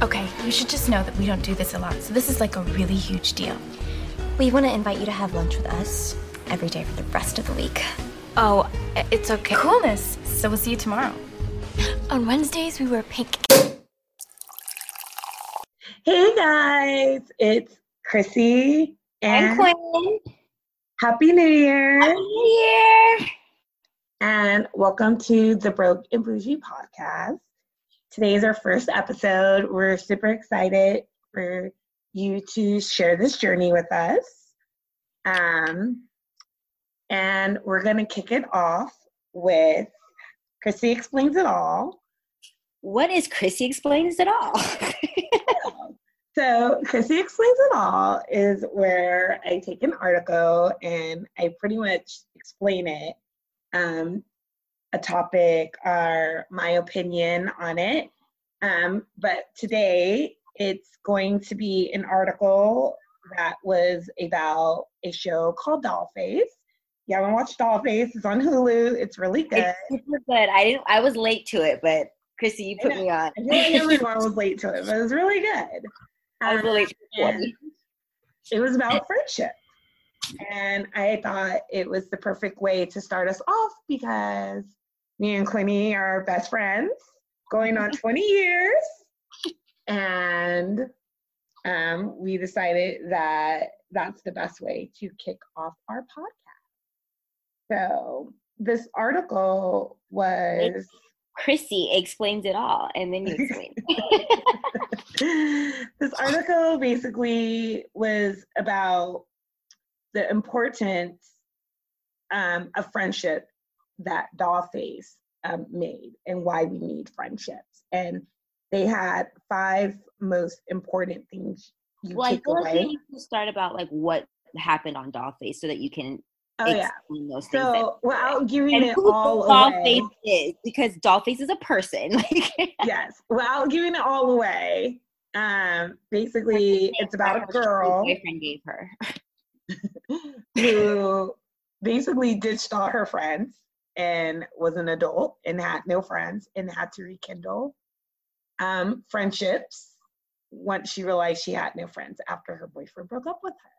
Okay, you should just know that we don't do this a lot, so this is like a really huge deal. We want to invite you to have lunch with us every day for the rest of the week. Oh, it's okay. Coolness. So we'll see you tomorrow. On Wednesdays, we wear pink. Hey guys, it's Chrissy And and Quinn. Happy New Year Happy New Year. and welcome to the Broke and Bougie podcast. Today is our first episode. We're super excited for you to share this journey with us. Um, and we're going to kick it off with Chrissy Explains It All. What is Chrissy explains it all? So, Chrissy Explains It All is where I take an article and I pretty much explain it, um, a topic or my opinion on it. Um, but today it's going to be an article that was about a show called Dollface. You haven't watched Dollface, it's on Hulu, it's really good. it's super good. I didn't. I was late to it, but Chrissy, you put me on. I feel like everyone was late to it, but it was really good. I was Um, late. to it. it was about friendship. And I thought it was the perfect way to start us off because me and Quinny are best friends going on 20 years. And um, we decided that that's the best way to kick off our podcast. So this article was Chrissy explains it all, and then you explain. this article basically was about the importance um, of friendship that Dollface um, made and why we need friendships. And they had five most important things you well, I take feel like we away. need to start about like what happened on Dollface so that you can Oh yeah. explain those things. So without giving and it who all Dollface away, is because Dollface is a person. Like yes, without giving it all away, um, basically it's about a girl. boyfriend gave her. who basically ditched all her friends and was an adult and had no friends and had to rekindle um, friendships once she realized she had no friends after her boyfriend broke up with her.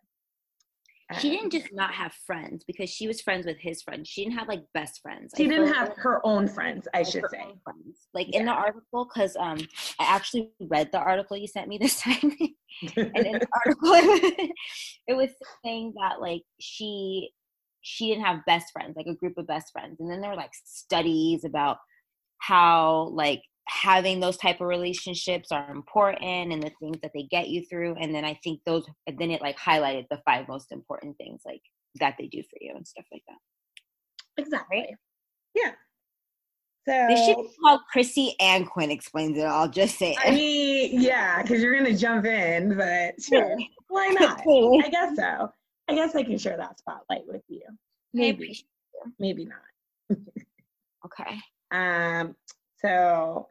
She didn't just not have friends because she was friends with his friends. She didn't have like best friends. She I didn't have like- her own friends, I should say. friends. Like in the article, because um, I actually read the article you sent me this time, and in the article, it was saying that like she she didn't have best friends, like a group of best friends, and then there were like studies about how like having those type of relationships are important and the things that they get you through and then i think those and then it like highlighted the five most important things like that they do for you and stuff like that exactly. Yeah. So this should be called chrissy and quinn explains it all just saying I mean, yeah, because you're going to jump in, but sure. Why not? I guess so. I guess I can share that spotlight with you. Maybe, maybe not. okay Um, so,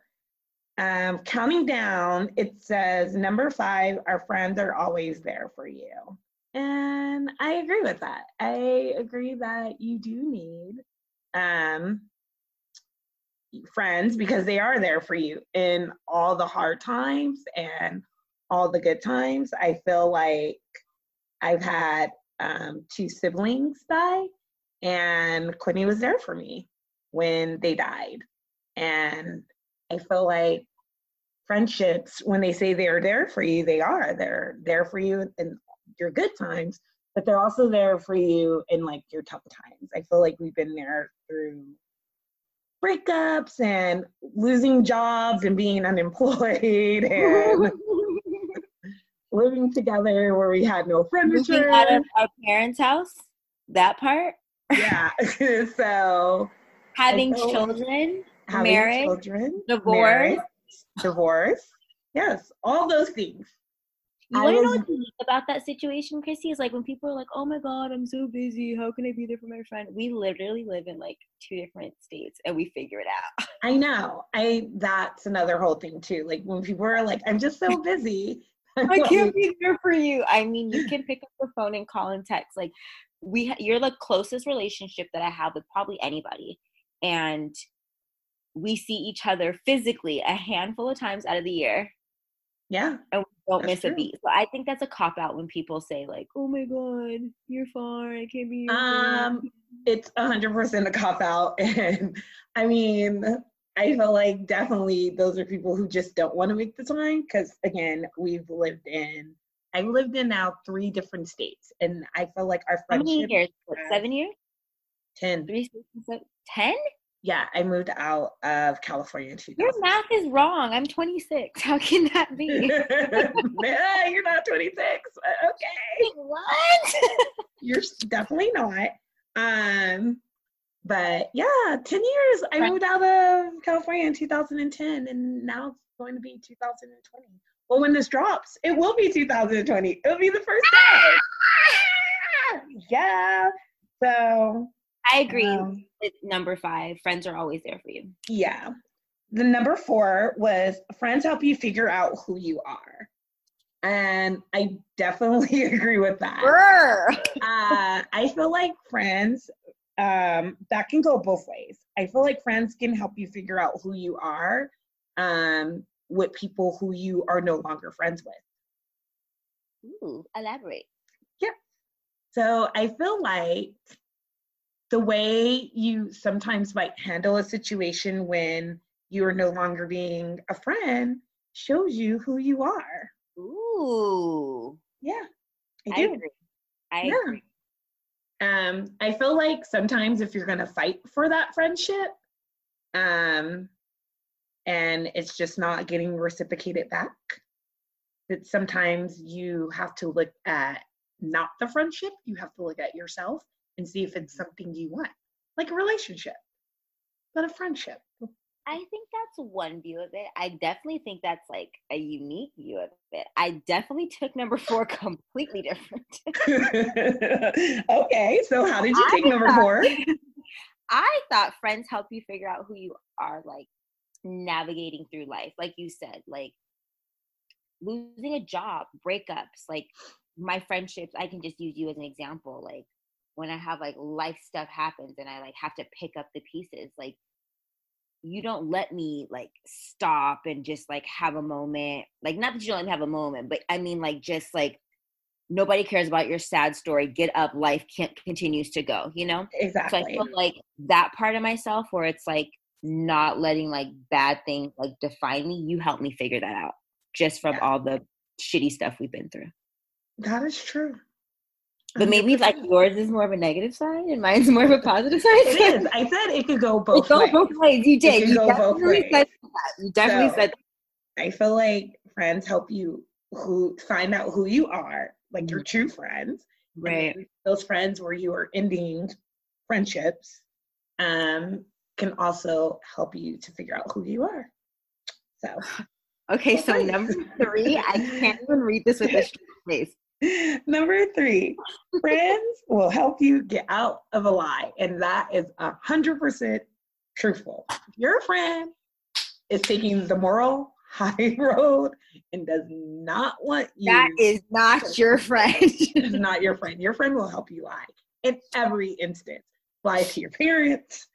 um, counting down, it says number five, our friends are always there for you. And I agree with that. I agree that you do need um, friends because they are there for you in all the hard times and all the good times. I feel like I've had um, two siblings die, and Quinny was there for me when they died. And I feel like friendships, when they say they're there for you, they are. They're there for you in your good times, but they're also there for you in like your tough times. I feel like we've been there through breakups and losing jobs and being unemployed and living together where we had no furniture. out of our parents house that part yeah. so having feel- children having Marriage, children, divorce. marriage, divorce. Yes, all those things. You want to know what's unique about that situation, Chrissy? Is like when people are like, "Oh my God, I'm so busy. How can I be there for my friend?" We literally live in like two different states, and we figure it out. I know. I that's another whole thing too. Like when people are like, "I'm just so busy." I'm can't be there for you. I mean, you can pick up the phone and call and text. Like we, ha- you're the closest relationship that I have with probably anybody, and we see each other physically a handful of times out of the year. Yeah. And we don't miss true. a beat. So I think that's a cop out when people say like, "Oh my god, you're far. I can't be." Um, it's a hundred percent a cop out, and I mean, I feel like definitely those are people who just don't want to make the time because again, we've lived in. I've lived in now three different states, and I feel like our friendship. How many years? What, seven years? Ten. Three, six, seven, ten? Yeah, I moved out of California in Your math is wrong. I'm 26. How can that be? yeah, you're not 26. Okay. What? you're definitely not. Um, but yeah, 10 years. I moved out of California in 2010, and now it's going to be 2020. Well, when this drops, it will be 2020. It'll be the first day. yeah. So I agree um, with number five. Friends are always there for you. Yeah. The number four was friends help you figure out who you are. And I definitely agree with that. uh, I feel like friends, um, that can go both ways. I feel like friends can help you figure out who you are um, with people who you are no longer friends with. Ooh, elaborate. Yeah. So I feel like the way you sometimes might handle a situation when you are no longer being a friend shows you who you are. Ooh. Yeah. I, I agree. I yeah. agree. Um, I feel like sometimes if you're gonna fight for that friendship, um, and it's just not getting reciprocated back, that sometimes you have to look at not the friendship, you have to look at yourself and see if it's something you want, like a relationship, but a friendship. I think that's one view of it. I definitely think that's like a unique view of it. I definitely took number four completely different. okay, so how did you take number four? I thought friends help you figure out who you are, like navigating through life. Like you said, like losing a job, breakups, like my friendships. I can just use you as an example. Like when I have like life stuff happens and I like have to pick up the pieces, like you don't let me like stop and just like have a moment. Like not that you don't have a moment, but I mean like just like nobody cares about your sad story. Get up, life can't continues to go, you know? Exactly. So I feel like that part of myself where it's like not letting like bad things like define me, you help me figure that out just from yeah. all the shitty stuff we've been through. That is true. But maybe like yours is more of a negative side and mine's more of a positive side. it is. I said it could go both it ways. both ways. You did. You definitely said that. You definitely so, said that. I feel like friends help you who find out who you are, like mm-hmm. your true friends. Right. Those friends where you are ending friendships um, can also help you to figure out who you are. So Okay, so number three, I can't even read this with a straight face. Number three, friends will help you get out of a lie. And that is a hundred percent truthful. If your friend is taking the moral high road and does not want you That is not your friend. is not your friend. Your friend will help you lie in every instance. Lie to your parents,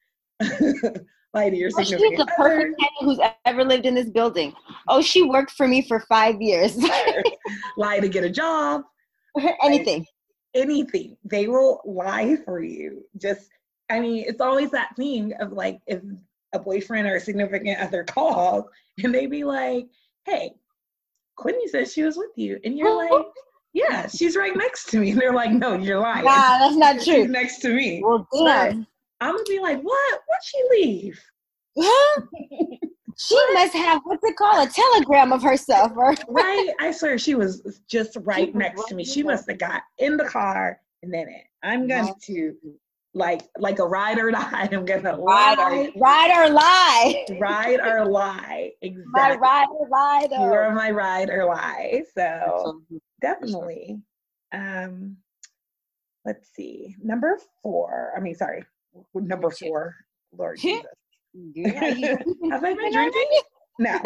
lie to your oh, She's the perfect who's ever lived in this building. Oh, she worked for me for five years. lie to get a job. anything. Like, anything. They will lie for you. Just, I mean, it's always that thing of like, if a boyfriend or a significant other calls and they be like, hey, Quinny says she was with you. And you're like, yeah, she's right next to me. And they're like, no, you're lying. Nah, that's not true. She's next to me. Well, damn. I'm gonna be like, what? What'd she leave? She what? must have what's it called? A telegram of herself, right? right. I swear she was just right next to me. She must have got in the car and then it. I'm going to like like a ride or die. I'm gonna ride lie. or ride or lie. Ride or lie. Exactly. My ride or lie though. You are my ride or lie. So definitely. Um let's see. Number four. I mean sorry. Number four. Lord Jesus. Have I been drinking? no.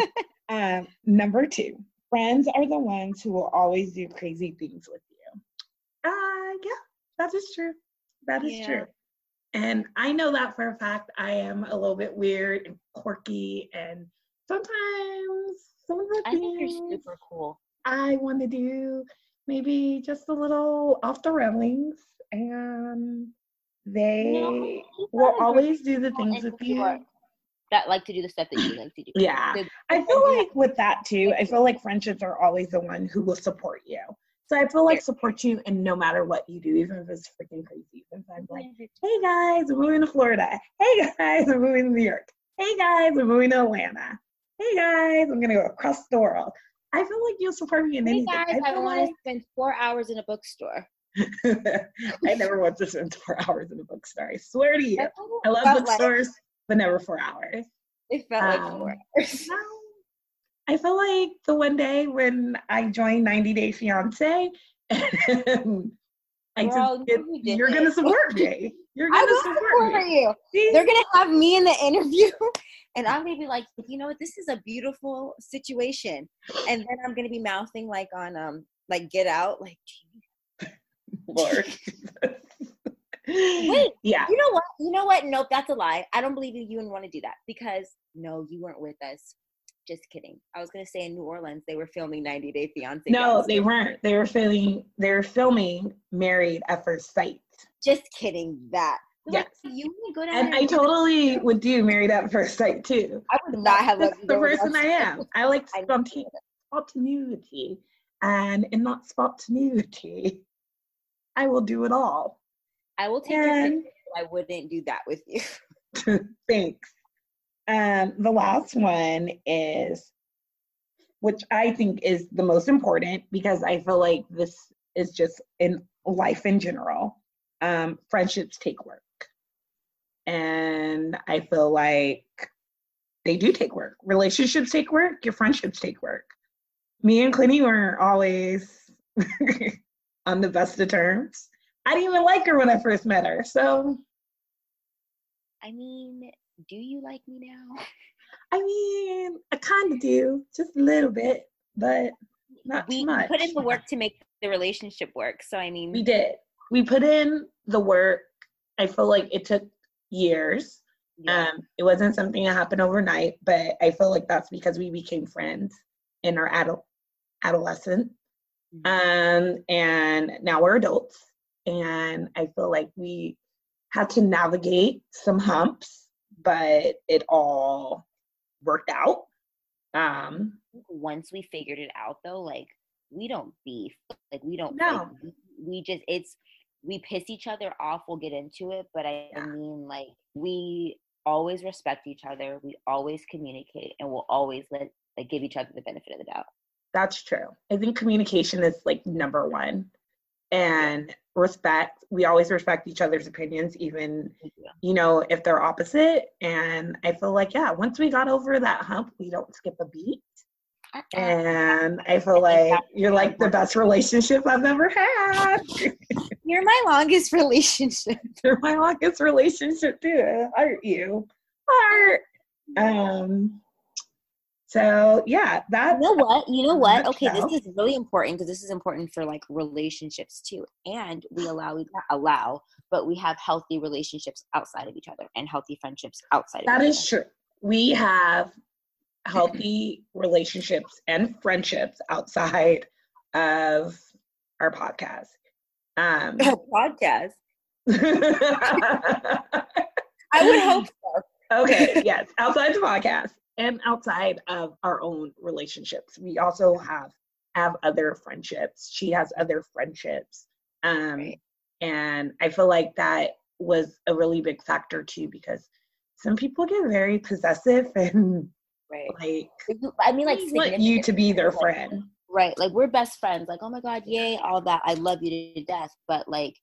Um, number two, friends are the ones who will always do crazy things with you. Uh, yeah, that is true. That is yeah. true. And I know that for a fact. I am a little bit weird and quirky, and sometimes some of the I think you're super cool. I want to do maybe just a little off the railings, and they No, will always do the things in with you. York That like to do the stuff that you like to do. Yeah. The- I feel like with that too, I feel like friendships are always the one who will support you. So I feel like support you and no matter what you do, even if it's freaking crazy. Sometimes like, hey guys, we're moving to Florida. Hey guys, we're moving to New York. Hey guys, we're moving to Atlanta. Hey guys, I'm gonna go across the world. I feel like you'll support me in Hey anything. guys, I feel want like- to spend four hours in a bookstore. I never want to spend four hours in a bookstore. I swear to you. I love felt like. But never four hours. It felt like Um, four hours. I felt like the one day when I joined 90 Day Fiance, and I Girl, just get, you did you're gonna support me. You're I gonna will support support you. See? They're gonna have me in the interview, and I'm gonna be like, you know what? This is a beautiful situation, and then I'm gonna be mouthing like on um like Get Out, like Lord. Wait. Yeah. you know what? You know what? Nope, that's a lie. I don't believe you. You wouldn't want to do that because no, you weren't with us. Just kidding. I was gonna say in New Orleans they were filming 90 Day Fiance. No, they weren't. They were filming. They were filming Married at First Sight. Just kidding. That. They're like, Yes. you want to go down And I totally would do Married at First Sight too. I would not have That's the person I am. I like spontaneity, and in that spontaneity, I will do it all. I will take And I wouldn't do that with you. thanks. Um, the last one is, which I think is the most important because I feel like this is just in life in general. Um, friendships take work, and I feel like they do take work. Relationships take work. Your friendships take work. Me and Clinty weren't always on the best of terms. I didn't even like her when I first met her, so I mean, do you like me now? I mean, I kind of do, just a little bit, but not much. we too much. put in the work to make the relationship work. So I mean, We did. We put in the work. I feel like it took years. yeah. Um, it wasn't something that happened overnight, but I feel like that's because we became friends in our adult adolescence. Mhm. Um, and now we're adults, and I feel like we had to navigate some humps, but it all worked out. Um, once we figured it out though like we don't beef like we don't No. like, we, we just it's we piss each other off we'll get into it but i Yeah. mean like we always respect each other we always communicate and we'll always let like give each other the benefit of the doubt That's true. I think communication is like number one. And respect. We always respect each other's opinions, even, Yeah. you know, if they're opposite. And I feel like, yeah, once we got over that hump, we don't skip a beat. Uh-uh. And I feel like you're like the best relationship I've ever had. you're my longest relationship you're my longest relationship too. Aren't you? Heart. Um so yeah, that you know what? You know what? okay this is really important because this is important for like relationships too and we allow we allow but we have healthy relationships outside of each other and healthy friendships outside That of each is true. We have healthy relationships and friendships outside of our podcast. Um, podcast? I would hope so okay, yes, outside the podcast and outside of our own relationships. We also have have other friendships. She has other friendships. Um Right. and I feel like that was a really big factor too because some people get very possessive and right like i mean like want you to be their friend. right like we're best friends like oh my god yay all that i love you to death but like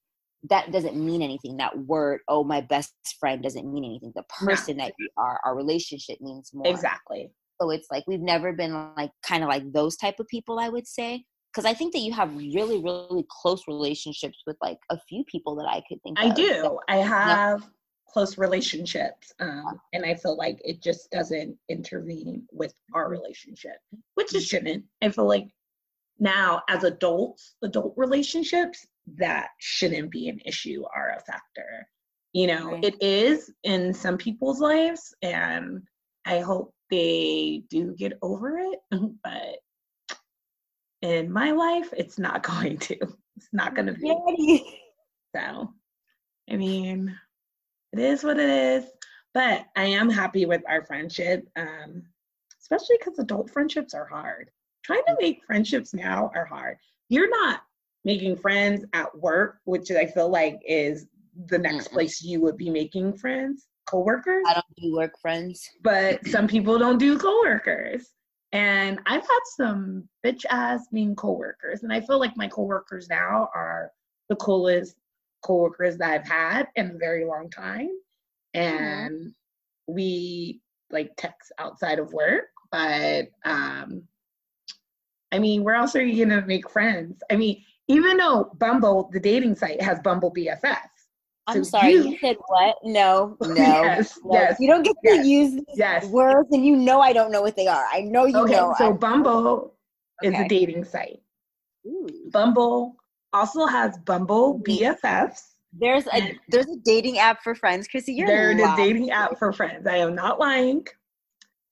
that doesn't mean anything that word oh my best friend doesn't mean anything the person that you are our relationship means more Exactly. so it's like we've never been like kind of like those type of people i would say because i think that you have really really close relationships with like a few people that i could think I of do. I have close relationships. Um, and I feel like it just doesn't intervene with our relationship, which it shouldn't. I feel like now as adults, adult relationships, that shouldn't be an issue or a factor. You know, Right. it is in some people's lives, and I hope they do get over it, but in my life, it's not going to. It's not going to be. So, I mean, it is what it is. But I am happy with our friendship, um, especially because adult friendships are hard. Trying to make friendships now are hard. You're not making friends at work, which I feel like is the next mm place you would be making friends, coworkers. I don't do work friends. But some people don't do coworkers. And I've had some bitch ass mean coworkers. And I feel like my coworkers now are the coolest coworkers that I've had in a very long time. Mm-hmm. And mm-hmm. we like text outside of work. But um I mean, where else are you gonna make friends? I mean, even though Bumble, the dating site, has Bumble BFF. I'm so sorry, you, you, said what? No, no. yes, no. yes. You don't get yes, to use yes. words, and you know I don't know what they are. I know you okay, know. So Bumble okay. is a dating site. Ooh. Bumble also has Bumble BFFs. There's a there's a dating app for friends, Chrissy. You're there's a dating app for friends. I am not lying.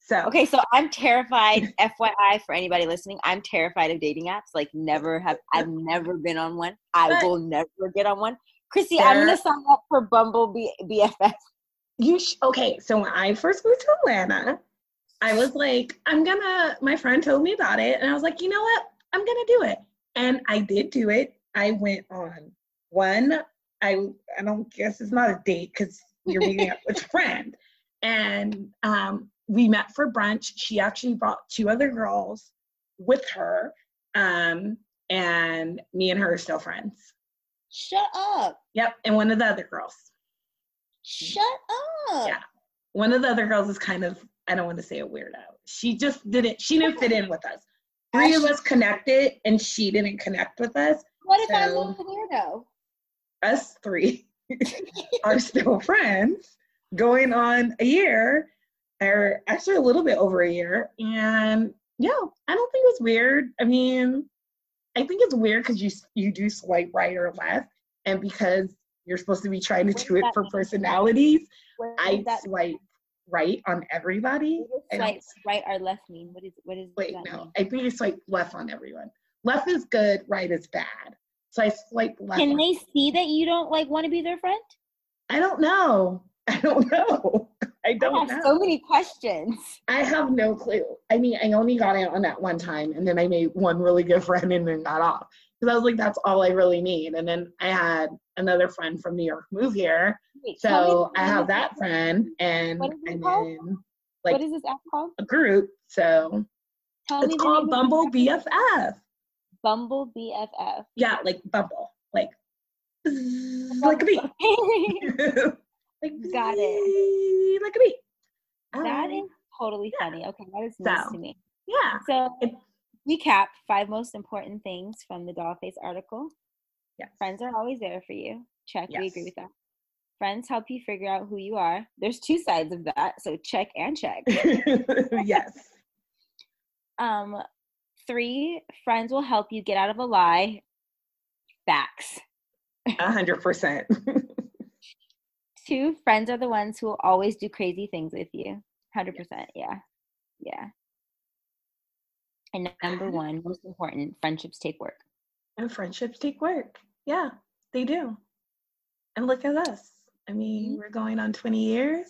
So okay, so I'm terrified. FYI, for anybody listening, I'm terrified of dating apps. Like, never have I've never been on one. I but, will never get on one. Chrissy, I'm gonna sign up for Bumble B- BFF. You sh- okay? So when I first moved to Atlanta, I was like, I'm gonna. My friend told me about it, and I was like, you know what? I'm gonna do it, and I did do it. I went on one. I I don't guess it's not a date because you're meeting up with a friend, and um, we met for brunch. She actually brought two other girls with her, um, and me and her are still friends. Shut up. Yep, and one of the other girls. Shut up. Yeah. One of the other girls is kind of, I don't want to say a weirdo. She just didn't, she didn't fit in with us. Three of us connected and she didn't connect with us. What if so I'm a weirdo? Us three are still friends going on a year, or actually a little bit over a year. And yeah, I don't think it was weird. I mean, I think it's weird because you you do swipe right or left, and because you're supposed to be trying to do it for personalities, I swipe right on everybody. Swipe right or left mean? What is what is? Wait, no, mean? I think you swipe left on everyone. Left is good, right is bad. So I swipe left. Can they see that you don't like want to be their friend? I don't know. I don't know. I don't I have know. so many questions. I have no clue. I mean, I only got out on that one time, and then I made one really good friend and then got off because I was like, that's all I really need. And then I had another friend from New York move here, Wait, so I have that friend, and and called? then like what is this app called? A group. So tell it's called Bumble BFF. Bumble BFF. Yeah, like Bumble, like like a bee. like got it. Like a bee. That um, is totally yeah. funny. Okay, that is nice to me. Yeah. So recap five most important things from the Dollface article. Yes. Friends are always there for you. Check. Yes. We agree with that. Friends help you figure out who you are. There's two sides of that, so check and check. yes. Um, three friends will help you get out of a lie. Facts. A hundred percent. Two friends are the ones who will always do crazy things with you. Hundred percent. Yeah. Yeah. And number one, most important, friendships take work. And friendships take work. Yeah, they do. And look at us. I mean, mm-hmm. we're going on 20 years.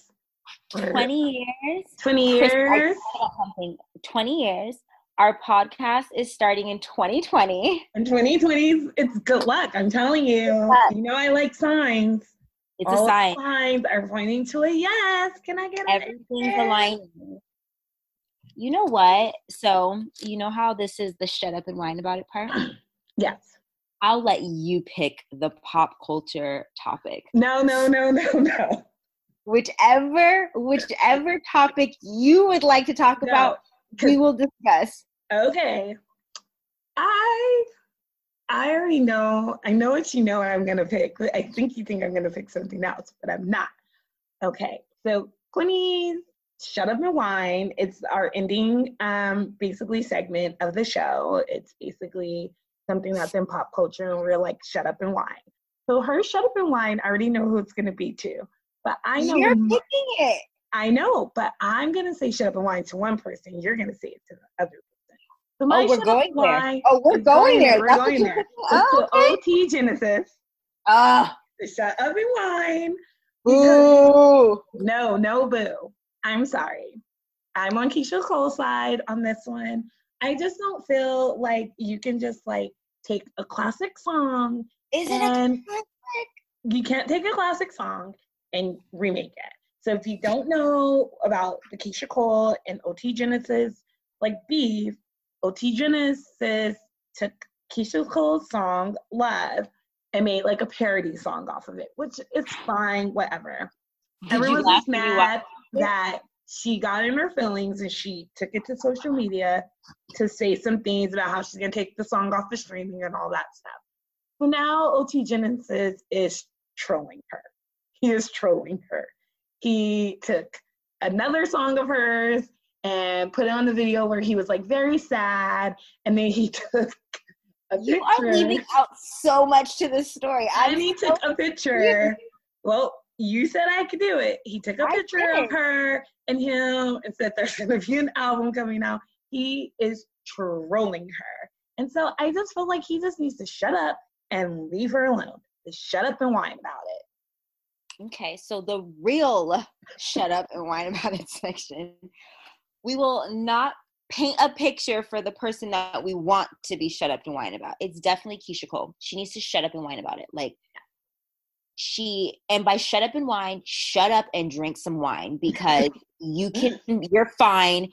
20 years. 20 years. something. 20 years. Our podcast is starting in 2020. In 2020, it's good luck. I'm telling you. You know, I like signs. It's All a sign. Signs are pointing to a yes. Can I get everything's aligning? You know what? So you know how this is the shut up and whine about it part. yes. I'll let you pick the pop culture topic. No, no, no, no, no. Whichever, whichever topic you would like to talk no, about, we will discuss. Okay. I I already know. I know what you know I'm gonna pick. I think you think I'm gonna pick something else, but I'm not. Okay, so Quinny's Shut Up and Wine. It's our ending um basically segment of the show. It's basically something that's in pop culture and we're like shut up and Wine. So her shut up and Wine, I already know who it's gonna be too. But I know You're picking it. I know, but I'm gonna say shut up and wine to one person. You're gonna say it to the other person. So oh, we're going there. Oh, we're going, there. We're going there. Oh, okay. OT Genasis. Ah. Uh, shut up and wine. Boo. No, no boo. I'm sorry. I'm on Keyshia Cole's side on this one. I just don't feel like you can just like take a classic song. Is it a classic? You can't take a classic song and remake it. So if you don't know about the Keyshia Cole and OT Genasis, like beef, OT Genasis took Keyshia Cole's song Love and made like a parody song off of it, which is fine, whatever. Did Everyone was mad that she got in her feelings and she took it to social media to say some things about how she's gonna take the song off the streaming and all that stuff. So now OT Genasis is trolling her. He is trolling her. He took another song of hers and put it on the video where he was like very sad, and then he took a picture. you are leaving out so much to this story. i And he so took a picture. Well, you said I could do it. He took a picture of her and him and said there's gonna be an album coming out. He is trolling her. And so I just feel like he just needs to shut up and leave her alone. Just shut up and whine about it. Okay, so the real shut up and whine about it section. We will not paint a picture for the person that we want to be shut up and whine about. It's definitely Keyshia Cole. She needs to shut up and whine about it. Like she and by shut up and whine, shut up and drink some wine because you can you're fine.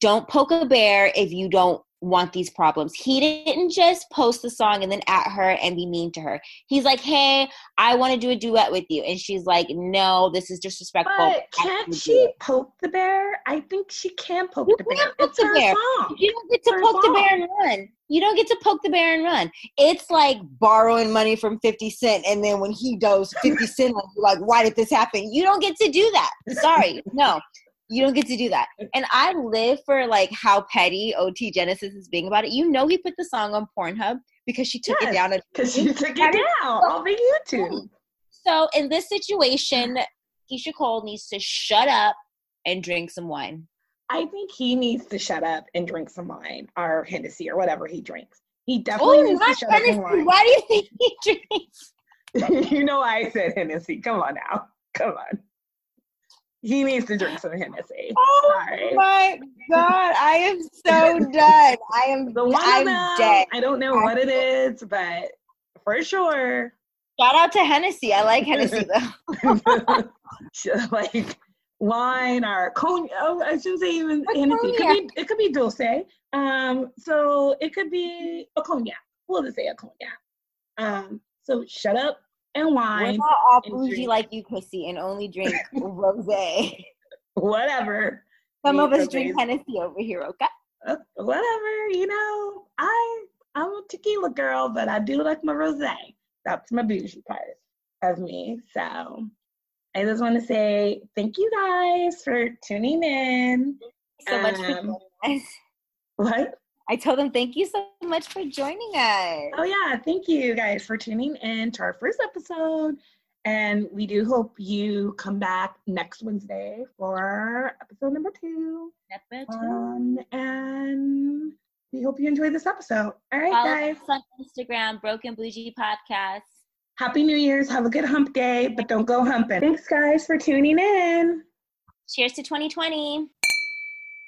Don't poke a bear if you don't want these problems. He didn't just post the song and then at her and be mean to her. He's like, "Hey, I want to do a duet with you," and she's like, "No, this is disrespectful." But can't she poke the bear? I think she can poke you the bear. Poke it's the her bear. song. You don't get to poke song. the bear and run. You don't get to poke the bear and run. It's like borrowing money from Fifty Cent, and then when he does Fifty Cent, like, "Why did this happen?" You don't get to do that. Sorry, no. You don't get to do that. And I live for like how petty OT Genasis is being about it. You know he put the song on Pornhub because she took yes, it down. Because she took it down of YouTube. So in this situation, Keyshia Cole needs to shut up and drink some wine. I think he needs to shut up and drink some wine or Hennessy or whatever he drinks. He definitely oh, needs to shut Hennessy. up and wine. Why do you think he drinks? you know I said Hennessy. Come on now. Come on. He needs to drink some Hennessy. Oh Sorry. my god, I am so done. I am. The one I'm them, dead. I don't know what it is, but for sure. Shout out to Hennessy. I like Hennessy though. like wine or cognac. Oh, I shouldn't say even Hennessy. It could be it could be D'ussé. Um, so it could be a cognac. We'll just say a cognac. Um, so shut up, and wine. We're not all bougie like you, Chrissy, and only drink rosé. Whatever. Some of us drink Hennessy over here, okay? Uh, whatever, you know. I I'm a tequila girl, but I do like my rosé. That's my bougie part of me. So I just want to say thank you guys for tuning in. so um, much for um. What? I told them thank you so much for joining us. Oh yeah, thank you guys for tuning in to our first episode. And we do hope you come back next Wednesday for episode number two. Episode um, and we hope you enjoyed this episode. All right, Follow guys. Us on Instagram, Broke and Bougie Podcast. Happy New Year's. Have a good hump day, but don't go humping. Thanks, guys, for tuning in. Cheers to 2020.